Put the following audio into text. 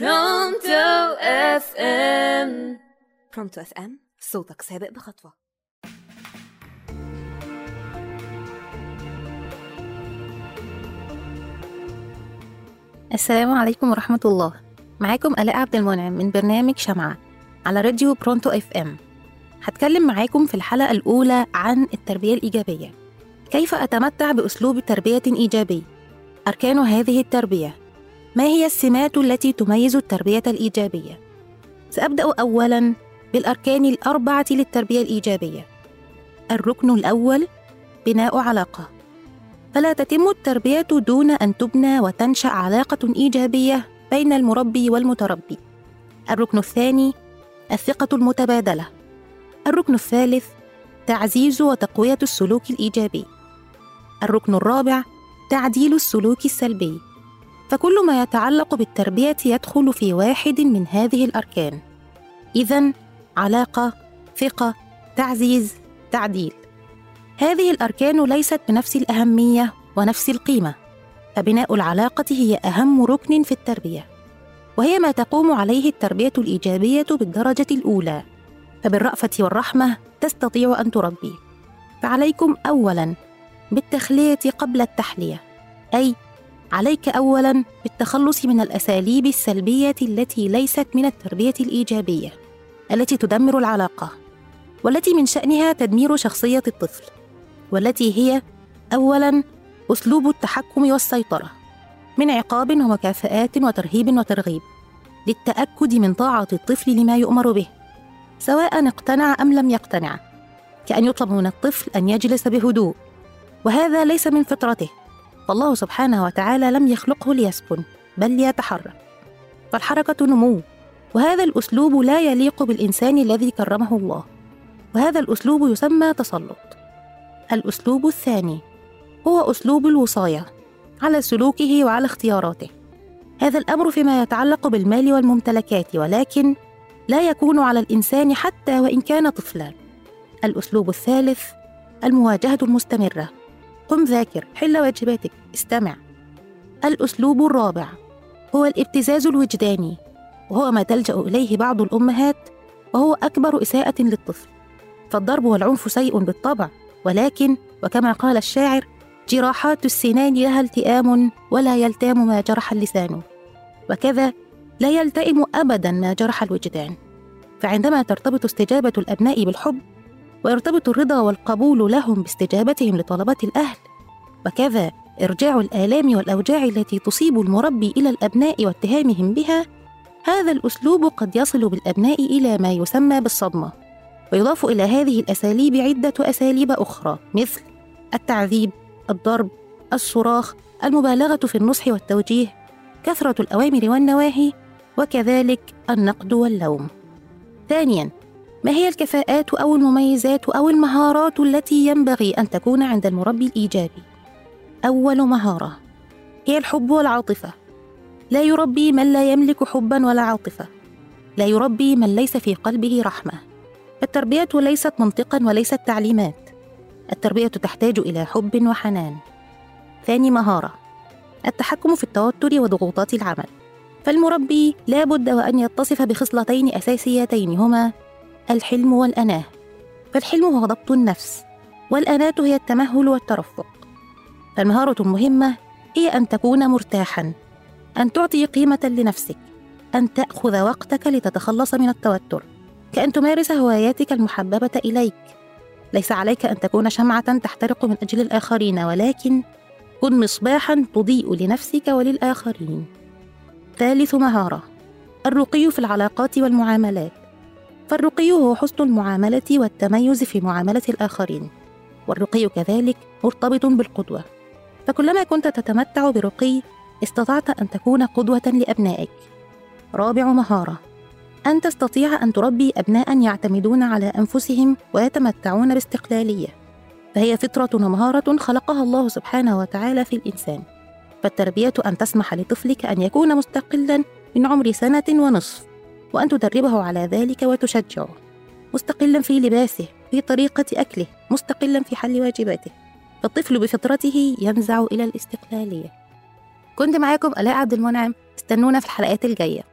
Pronto FM Pronto FM صوتك سابق بخطوة. السلام عليكم ورحمة الله. معاكم آلاء عبد المنعم من برنامج شمعة على راديو Pronto FM هتكلم معاكم في الحلقة الأولى عن التربية الإيجابية. كيف أتمتع بأسلوب تربية إيجابي؟ أركان هذه التربية. ما هي السمات التي تميز التربية الإيجابية سأبدأ أولاً بالأركان الأربعة للتربية الإيجابية الركن الأول بناء علاقة فلا تتم التربية دون أن تبنى وتنشأ علاقة إيجابية بين المربي والمتربي. الركن الثاني الثقة المتبادلة. الركن الثالث تعزيز وتقوية السلوك الإيجابي. الركن الرابع تعديل السلوك السلبي. فكل ما يتعلق بالتربية يدخل في واحد من هذه الأركان. إذا علاقة، ثقة، تعزيز، تعديل. هذه الأركان ليست بنفس الأهمية ونفس القيمة، فبناء العلاقة هي أهم ركن في التربية، وهي ما تقوم عليه التربية الإيجابية بالدرجة الأولى، فبالرأفة والرحمة تستطيع أن تربي. فعليكم أولاً بالتخلية قبل التحلية، أي عليك أولاً بالتخلص من الأساليب السلبية التي ليست من التربية الإيجابية، التي تدمر العلاقة، والتي من شأنها تدمير شخصية الطفل. والتي هي اولا أسلوب التحكم والسيطرة من عقاب ومكافآت وترهيب وترغيب للتأكد من طاعة الطفل لما يؤمر به سواء اقتنع أم لم يقتنع كأن يطلب من الطفل أن يجلس بهدوء وهذا ليس من فطرته فالله سبحانه وتعالى لم يخلقه ليسكن بل ليتحرك فالحركة نمو وهذا الأسلوب لا يليق بالإنسان الذي كرمه الله وهذا الأسلوب يسمى تسلط الأسلوب الثاني هو أسلوب الوصاية على سلوكه وعلى اختياراته. هذا الأمر فيما يتعلق بالمال والممتلكات ولكن لا يكون على الإنسان حتى وإن كان طفلا. الأسلوب الثالث المواجهة المستمرة. قم ذاكر، حل واجباتك، استمع. الأسلوب الرابع هو الابتزاز الوجداني وهو ما تلجأ إليه بعض الأمهات وهو أكبر إساءة للطفل. فالضرب والعنف سيء بالطبع ولكن وكما قال الشاعر جراحات السنان لها التئام ولا يلتام ما جرح اللسان وكذا لا يلتئم ابدا ما جرح الوجدان فعندما ترتبط استجابة الأبناء بالحب ويرتبط الرضا والقبول لهم باستجابتهم لطلبات الأهل وكذا إرجاع الآلام والأوجاع التي تصيب المربي إلى الأبناء واتهامهم بها هذا الأسلوب قد يصل بالأبناء إلى ما يسمى بالصدمة ويضاف إلى هذه الأساليب عدة أساليب أخرى مثل التعذيب، الضرب، الصراخ، المبالغة في النصح والتوجيه، كثرة الأوامر والنواهي، وكذلك النقد واللوم. ثانياً، ما هي الكفاءات أو المميزات أو المهارات التي ينبغي أن تكون عند المربي الإيجابي؟ أول مهارة هي الحب والعاطفة. لا يربي من لا يملك حبا ولا عاطفة. لا يربي من ليس في قلبه رحمة التربية ليست منطقا وليست تعليمات التربية تحتاج إلى حب وحنان ثاني مهارة التحكم في التوتر وضغوطات العمل فالمربي لا بد وأن يتصف بخصلتين أساسيتين هما الحلم والأناه. فالحلم هو ضبط النفس والأناة هي التمهل والترفق. فالمهارة المهمة هي أن تكون مرتاحا أن تعطي قيمة لنفسك أن تأخذ وقتك لتتخلص من التوتر. كأن تمارس هواياتك المحببة إليك. ليس عليك أن تكون شمعة تحترق من أجل الآخرين ولكن كن مصباحا تضيء لنفسك وللآخرين. ثالث مهارة الرقي في العلاقات والمعاملات. فالرقي هو حسن المعاملة والتميز في معاملة الآخرين والرقي كذلك مرتبط بالقدوة. فكلما كنت تتمتع برقي استطعت أن تكون قدوة لأبنائك. رابع مهارة. أن تستطيع أن تربي أبناء يعتمدون على أنفسهم ويتمتعون باستقلالية. فهي فطرة ومهارة خلقها الله سبحانه وتعالى في الإنسان. فالتربية أن تسمح لطفلك أن يكون مستقلا من عمر سنة ونصف. وأن تدربه على ذلك وتشجعه. مستقلا في لباسه في طريقة أكله مستقلا في حل واجباته. فالطفل بفطرته ينزع إلى الاستقلالية. كنت معاكم آلاء عبد المنعم استنونا في الحلقات الجاية.